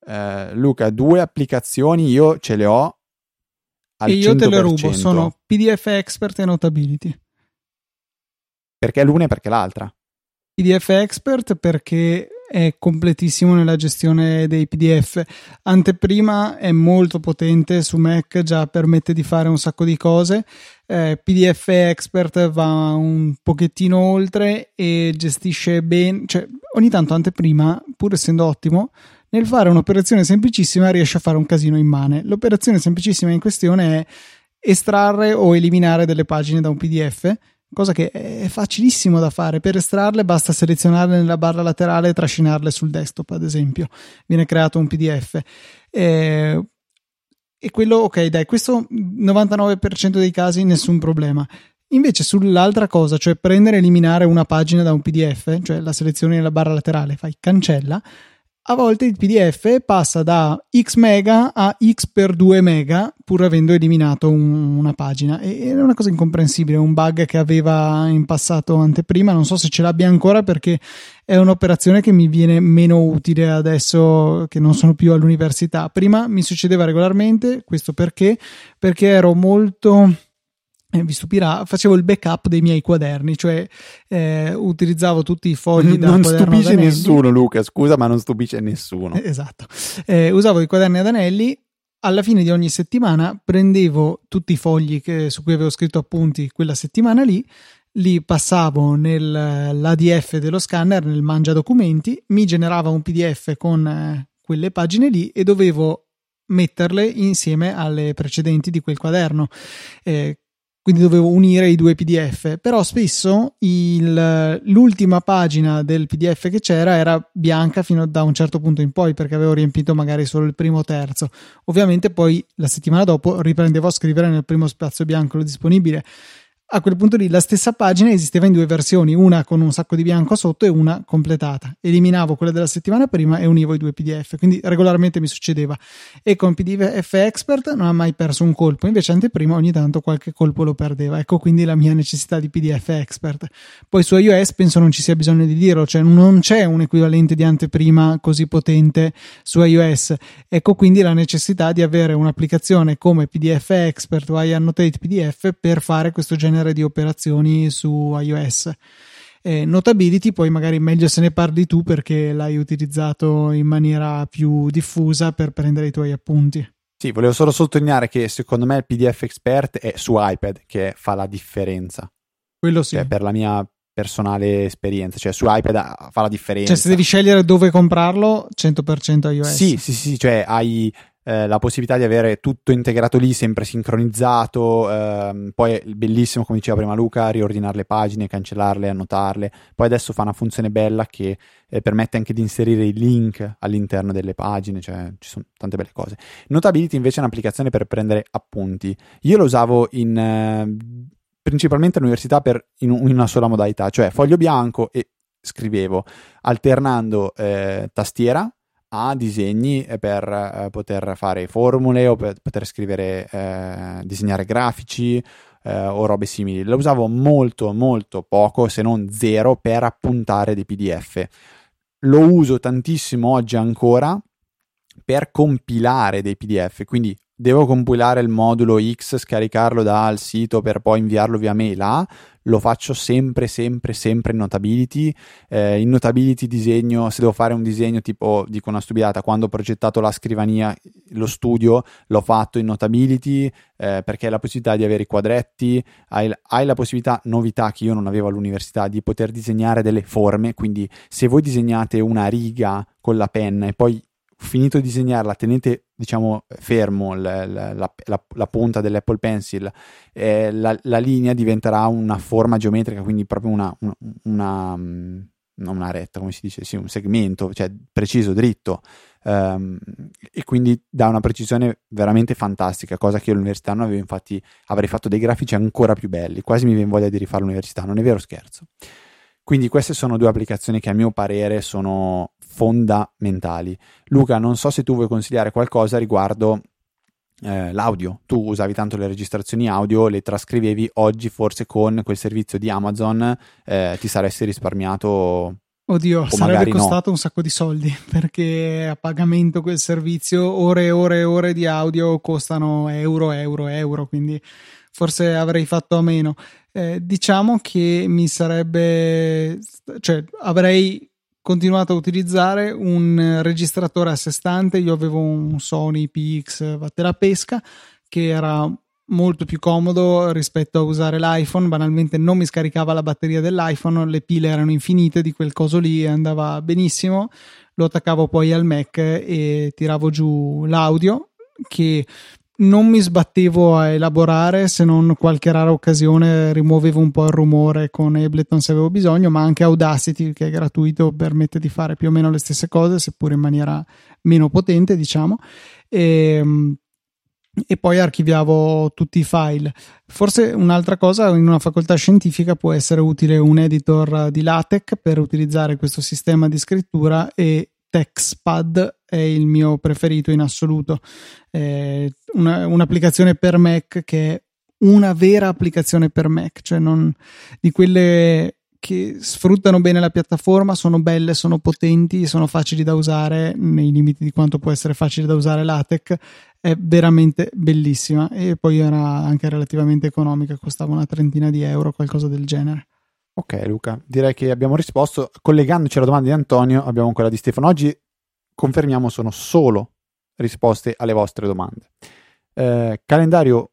Speaker 2: Uh, Luca, due applicazioni io ce le ho.
Speaker 1: Al e io 100%. te le rubo, sono PDF Expert e Notability.
Speaker 2: Perché l'una e perché l'altra?
Speaker 1: PDF Expert perché è completissimo nella gestione dei PDF. Anteprima è molto potente su Mac, già permette di fare un sacco di cose. Eh, PDF Expert va un pochettino oltre e gestisce bene, cioè ogni tanto Anteprima, pur essendo ottimo, nel fare un'operazione semplicissima riesce a fare un casino immane. L'operazione semplicissima in questione è estrarre o eliminare delle pagine da un PDF cosa che è facilissimo da fare. Per estrarle basta selezionarle nella barra laterale e trascinarle sul desktop, ad esempio. Viene creato un PDF. E, e quello, ok, dai, questo 99% dei casi nessun problema. Invece sull'altra cosa, cioè prendere e eliminare una pagina da un PDF, cioè la selezione nella barra laterale, fai cancella, a volte il PDF passa da x mega a x per 2 mega pur avendo eliminato un, una pagina e è una cosa incomprensibile, un bug che aveva in passato anteprima, non so se ce l'abbia ancora perché è un'operazione che mi viene meno utile adesso che non sono più all'università. Prima mi succedeva regolarmente, questo perché? Perché ero molto eh, vi stupirà, facevo il backup dei miei quaderni, cioè eh, utilizzavo tutti i fogli da
Speaker 2: Non stupisce nessuno, Luca, scusa, ma non stupisce nessuno.
Speaker 1: Eh, esatto. Eh, usavo i quaderni ad anelli. Alla fine di ogni settimana prendevo tutti i fogli che, su cui avevo scritto appunti quella settimana lì, li passavo nell'ADF dello scanner, nel mangia documenti, mi generava un PDF con eh, quelle pagine lì e dovevo metterle insieme alle precedenti di quel quaderno. Eh, quindi dovevo unire i due PDF, però spesso il, l'ultima pagina del PDF che c'era era bianca fino da un certo punto in poi perché avevo riempito magari solo il primo terzo. Ovviamente poi la settimana dopo riprendevo a scrivere nel primo spazio bianco disponibile a quel punto lì la stessa pagina esisteva in due versioni, una con un sacco di bianco sotto e una completata. Eliminavo quella della settimana prima e univo i due PDF, quindi regolarmente mi succedeva. E con PDF Expert non ha mai perso un colpo, invece anteprima ogni tanto qualche colpo lo perdeva. Ecco quindi la mia necessità di PDF Expert. Poi su iOS penso non ci sia bisogno di dirlo, cioè non c'è un equivalente di anteprima così potente su iOS. Ecco quindi la necessità di avere un'applicazione come PDF Expert o iAnnotate PDF per fare questo genere genere di operazioni su iOS. Eh, Notability, poi magari meglio se ne parli tu perché l'hai utilizzato in maniera più diffusa per prendere i tuoi appunti.
Speaker 2: Sì, volevo solo sottolineare che secondo me il PDF Expert è su iPad che fa la differenza.
Speaker 1: Quello sì.
Speaker 2: Cioè, per la mia personale esperienza, cioè su iPad fa la differenza.
Speaker 1: Cioè, se devi scegliere dove comprarlo, 100% iOS.
Speaker 2: Sì, sì, sì, cioè hai eh, la possibilità di avere tutto integrato lì, sempre sincronizzato. Ehm, poi bellissimo, come diceva prima Luca, riordinare le pagine, cancellarle, annotarle. Poi adesso fa una funzione bella che eh, permette anche di inserire i link all'interno delle pagine, cioè ci sono tante belle cose. Notability invece è un'applicazione per prendere appunti. Io lo usavo in, eh, principalmente all'università per, in, in una sola modalità, cioè foglio bianco e scrivevo alternando eh, tastiera a disegni per eh, poter fare formule o per poter scrivere, eh, disegnare grafici eh, o robe simili. Lo usavo molto, molto poco, se non zero, per appuntare dei PDF. Lo uso tantissimo oggi ancora per compilare dei PDF, quindi devo compilare il modulo X, scaricarlo dal sito per poi inviarlo via mail A, lo faccio sempre, sempre, sempre in Notability. Eh, in Notability disegno, se devo fare un disegno tipo, dico una stupiata, quando ho progettato la scrivania, lo studio, l'ho fatto in Notability eh, perché hai la possibilità di avere i quadretti, hai, hai la possibilità, novità che io non avevo all'università, di poter disegnare delle forme, quindi se voi disegnate una riga con la penna e poi finito di disegnarla, tenete diciamo fermo la, la, la, la punta dell'Apple Pencil, eh, la, linea diventerà una forma geometrica, quindi proprio una, una, una, mm, non una retta, come si dice, sì, un segmento, cioè preciso, dritto. Um, e quindi dà una precisione veramente fantastica, cosa che io all'università non avevo, infatti avrei fatto dei grafici ancora più belli, quasi mi viene voglia di rifare l'università, non è vero scherzo. Quindi queste sono due applicazioni che a mio parere sono fondamentali. Luca, non so se tu vuoi consigliare qualcosa riguardo eh, l'audio. Tu usavi tanto le registrazioni audio, le trascrivevi, oggi forse con quel servizio di Amazon eh, ti saresti risparmiato
Speaker 1: Oddio, sarebbe costato no. un sacco di soldi perché a pagamento quel servizio, ore e ore e ore di audio costano euro, euro, euro, quindi forse avrei fatto a meno. Eh, diciamo che mi sarebbe, cioè avrei continuato a utilizzare un registratore a sé stante. Io avevo un Sony PX Vatte la pesca che era molto più comodo rispetto a usare l'iPhone. Banalmente non mi scaricava la batteria dell'iPhone, le pile erano infinite di quel coso lì e andava benissimo. Lo attaccavo poi al Mac e tiravo giù l'audio che non mi sbattevo a elaborare se non qualche rara occasione rimuovevo un po' il rumore con Ableton se avevo bisogno ma anche Audacity che è gratuito permette di fare più o meno le stesse cose seppur in maniera meno potente diciamo e, ehm, e poi archiviavo tutti i file. Forse un'altra cosa in una facoltà scientifica può essere utile un editor di LaTeX per utilizzare questo sistema di scrittura e TextPad è il mio preferito in assoluto. È una, un'applicazione per Mac che è una vera applicazione per Mac, cioè non di quelle che sfruttano bene la piattaforma, sono belle, sono potenti, sono facili da usare nei limiti di quanto può essere facile da usare LaTeX, è veramente bellissima e poi era anche relativamente economica, costava una trentina di euro, qualcosa del genere.
Speaker 2: Ok Luca, direi che abbiamo risposto. Collegandoci alla domanda di Antonio, abbiamo quella di Stefano. Oggi confermiamo sono solo risposte alle vostre domande. Eh, calendario,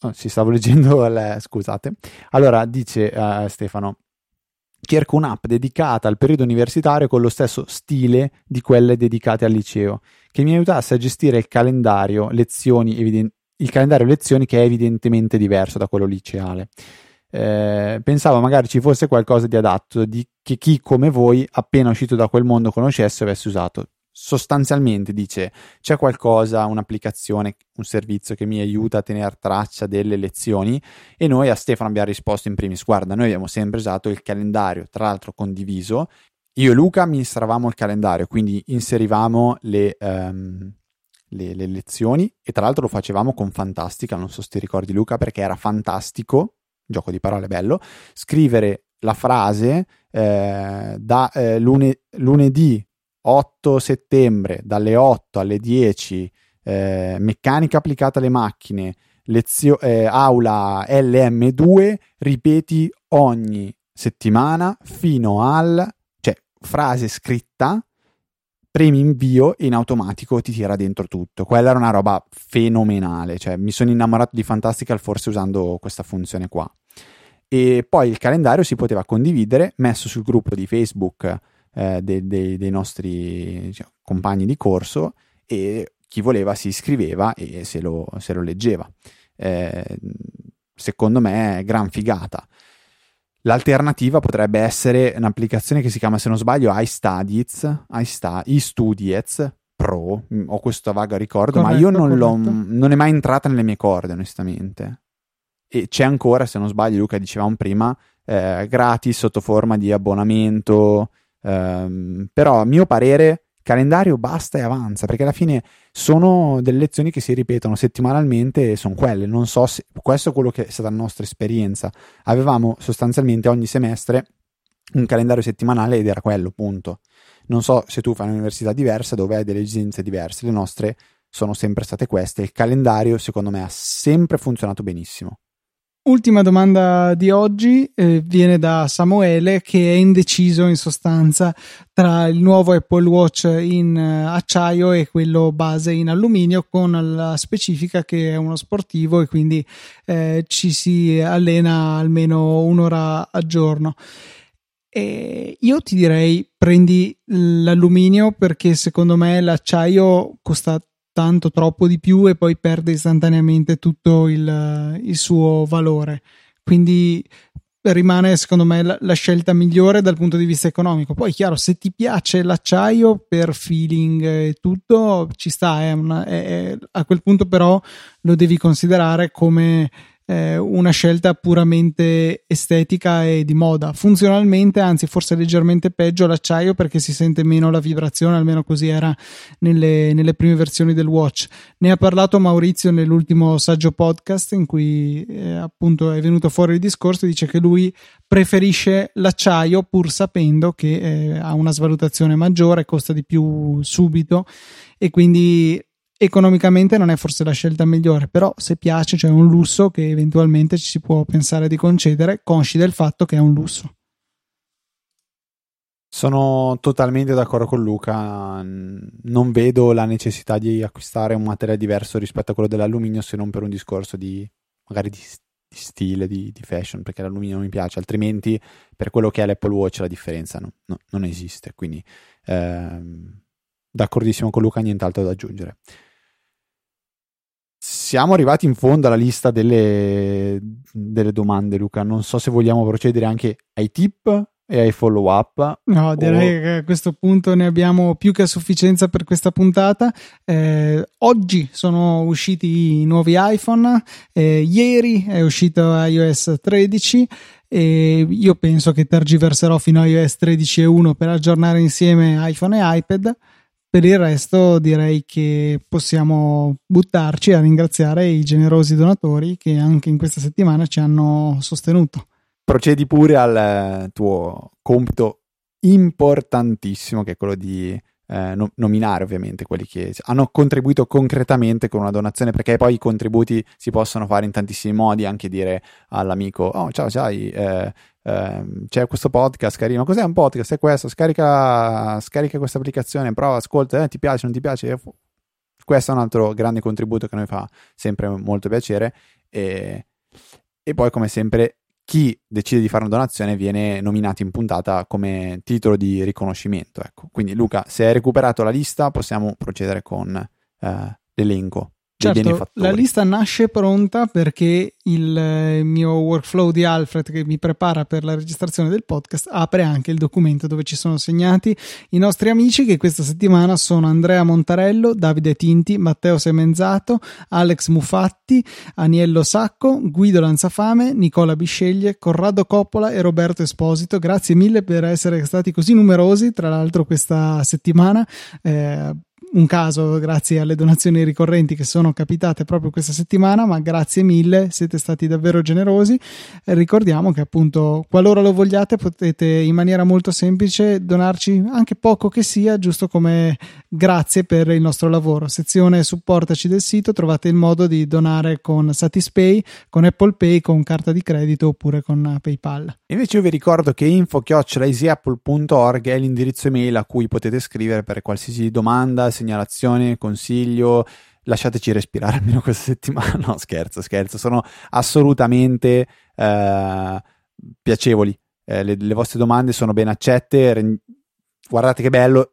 Speaker 2: oh, si stavo leggendo, le, scusate. Allora dice uh, Stefano, cerco un'app dedicata al periodo universitario con lo stesso stile di quelle dedicate al liceo, che mi aiutasse a gestire il calendario lezioni, eviden- il calendario lezioni che è evidentemente diverso da quello liceale eh, pensavo magari ci fosse qualcosa di adatto di, che chi come voi appena uscito da quel mondo conoscesse e avesse usato. Sostanzialmente dice c'è qualcosa, un'applicazione, un servizio che mi aiuta a tenere traccia delle lezioni? E noi a Stefano abbiamo risposto in primis guarda noi abbiamo sempre usato il calendario tra l'altro condiviso. Io e Luca amministravamo il calendario quindi inserivamo le, um, le, le lezioni e tra l'altro lo facevamo con Fantastica non so se ti ricordi Luca perché era fantastico gioco di parole bello, scrivere la frase eh, da eh, lune- lunedì 8 settembre dalle 8 alle 10 eh, meccanica applicata alle macchine lezio- eh, aula LM2 ripeti ogni settimana fino al cioè frase scritta premi invio e in automatico ti tira dentro tutto. Quella era una roba fenomenale, cioè mi sono innamorato di Fantastical forse usando questa funzione qua. E poi il calendario si poteva condividere, messo sul gruppo di Facebook eh, dei, dei, dei, nostri diciamo, compagni di corso e chi voleva si iscriveva e se lo, se lo leggeva. Eh, secondo me gran figata. L'alternativa potrebbe essere un'applicazione che si chiama, se non sbaglio, iStudies, iStudies Pro, mm, ho questo vago ricordo, corretto, ma io non, l'ho, non è mai entrata nelle mie corde, onestamente. E c'è ancora, se non sbaglio, Luca dicevamo prima, eh, gratis sotto forma di abbonamento. Ehm, però, a mio parere, calendario basta e avanza, perché alla fine sono delle lezioni che si ripetono settimanalmente e sono quelle. Non so se questo è quello che è stata la nostra esperienza. Avevamo sostanzialmente ogni semestre un calendario settimanale ed era quello, punto. Non so se tu fai un'università diversa dove hai delle esigenze diverse, le nostre sono sempre state queste. Il calendario, secondo me, ha sempre funzionato benissimo.
Speaker 1: Ultima domanda di oggi eh, viene da Samuele che è indeciso in sostanza tra il nuovo Apple Watch in uh, acciaio e quello base in alluminio con la specifica che è uno sportivo e quindi eh, ci si allena almeno un'ora al giorno. E io ti direi prendi l'alluminio perché secondo me l'acciaio costa tanto troppo di più e poi perde istantaneamente tutto il, il suo valore. Quindi rimane secondo me la, la, scelta migliore dal punto di vista economico. Poi, chiaro, se ti piace l'acciaio per feeling e tutto, ci sta. È una, è, è, a quel punto, però, lo devi considerare come eh, una scelta puramente estetica e di moda. Funzionalmente, anzi, forse leggermente peggio l'acciaio perché si sente meno la vibrazione, almeno così era nelle, nelle prime versioni del watch. Ne ha parlato Maurizio nell'ultimo saggio podcast in cui eh, appunto è venuto fuori il discorso e dice che lui preferisce l'acciaio pur sapendo che eh, ha una svalutazione maggiore, costa di più subito e quindi economicamente non è forse la scelta migliore, però se piace, cioè un lusso che eventualmente ci si può pensare di concedere, consci del fatto che è un lusso.
Speaker 2: Sono totalmente d'accordo con Luca, non vedo la necessità di acquistare un materiale diverso rispetto a quello dell'alluminio se non per un discorso di magari di, di stile, di, di, fashion, perché l'alluminio non mi piace, altrimenti per quello che è l'Apple Watch la differenza no, no, non esiste, quindi ehm, d'accordissimo con Luca, nient'altro da aggiungere siamo arrivati in fondo alla lista delle, delle, domande, Luca. Non so se vogliamo procedere anche ai tip e ai follow up.
Speaker 1: No, direi o... che a questo punto ne abbiamo più che a sufficienza per questa puntata. Eh, oggi sono usciti i nuovi iPhone, eh, ieri è uscito iOS 13 e io penso che tergiverserò fino a iOS 13.1 per aggiornare insieme iPhone e iPad. Per il resto direi che possiamo buttarci a ringraziare i generosi donatori che anche in questa settimana ci hanno sostenuto.
Speaker 2: Procedi pure al eh, tuo compito importantissimo che è quello di eh, no, nominare ovviamente quelli che hanno contribuito concretamente con una donazione perché poi i contributi si possono fare in tantissimi modi anche dire all'amico oh ciao sai eh, eh, c'è questo podcast carino cos'è un podcast è questo scarica, scarica questa applicazione prova ascolta eh, ti piace non ti piace questo è un altro grande contributo che a noi fa sempre molto piacere e, e poi come sempre chi decide di fare una donazione viene nominato in puntata come titolo di riconoscimento. Ecco. Quindi Luca, se hai recuperato la lista possiamo procedere con eh, l'elenco
Speaker 1: certo, La lista nasce pronta perché il eh, mio workflow di Alfred che mi prepara per la registrazione del podcast apre anche il documento dove ci sono segnati i nostri amici che questa settimana sono Andrea Montarello, Davide Tinti, Matteo Semenzato, Alex Mufatti, Aniello Sacco, Guido Lanzafame, Nicola Bisceglie, Corrado Coppola e Roberto Esposito. Grazie mille per essere stati così numerosi, tra l'altro questa settimana. Eh, un caso grazie alle donazioni ricorrenti che sono capitate proprio questa settimana, ma grazie mille, siete stati davvero generosi. E ricordiamo che appunto qualora lo vogliate potete in maniera molto semplice donarci anche poco che sia, giusto come grazie per il nostro lavoro. Sezione supportaci del sito, trovate il modo di donare con Satispay, con Apple Pay, con carta di credito oppure con PayPal.
Speaker 2: Invece io vi ricordo che info-easyapple.org è l'indirizzo email a cui potete scrivere per qualsiasi domanda, segnalazione, consiglio. Lasciateci respirare almeno questa settimana. No, scherzo, scherzo. Sono assolutamente eh, piacevoli. Eh, le, le, vostre domande sono ben accette. Guardate che bello.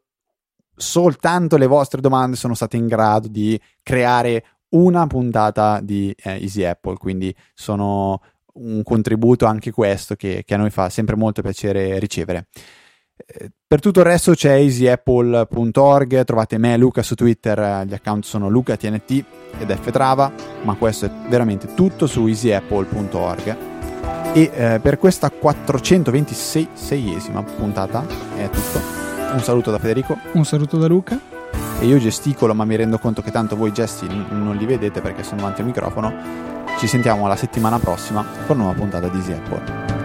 Speaker 2: Soltanto le vostre domande sono state in grado di creare una puntata di eh, Easy Apple. Quindi sono un contributo anche questo che, che a noi fa sempre molto piacere ricevere. Per tutto il resto c'è easyapple.org, trovate me e Luca su Twitter, gli account sono lucatnt ed ftrava, ma questo è veramente tutto su easyapple.org. E eh, per questa 426esima puntata è tutto. Un saluto da Federico.
Speaker 1: Un saluto da Luca.
Speaker 2: E io gesticolo, ma mi rendo conto che tanto voi gesti non li vedete perché sono davanti al microfono. Ci sentiamo la settimana prossima con una nuova puntata di Easy Apple.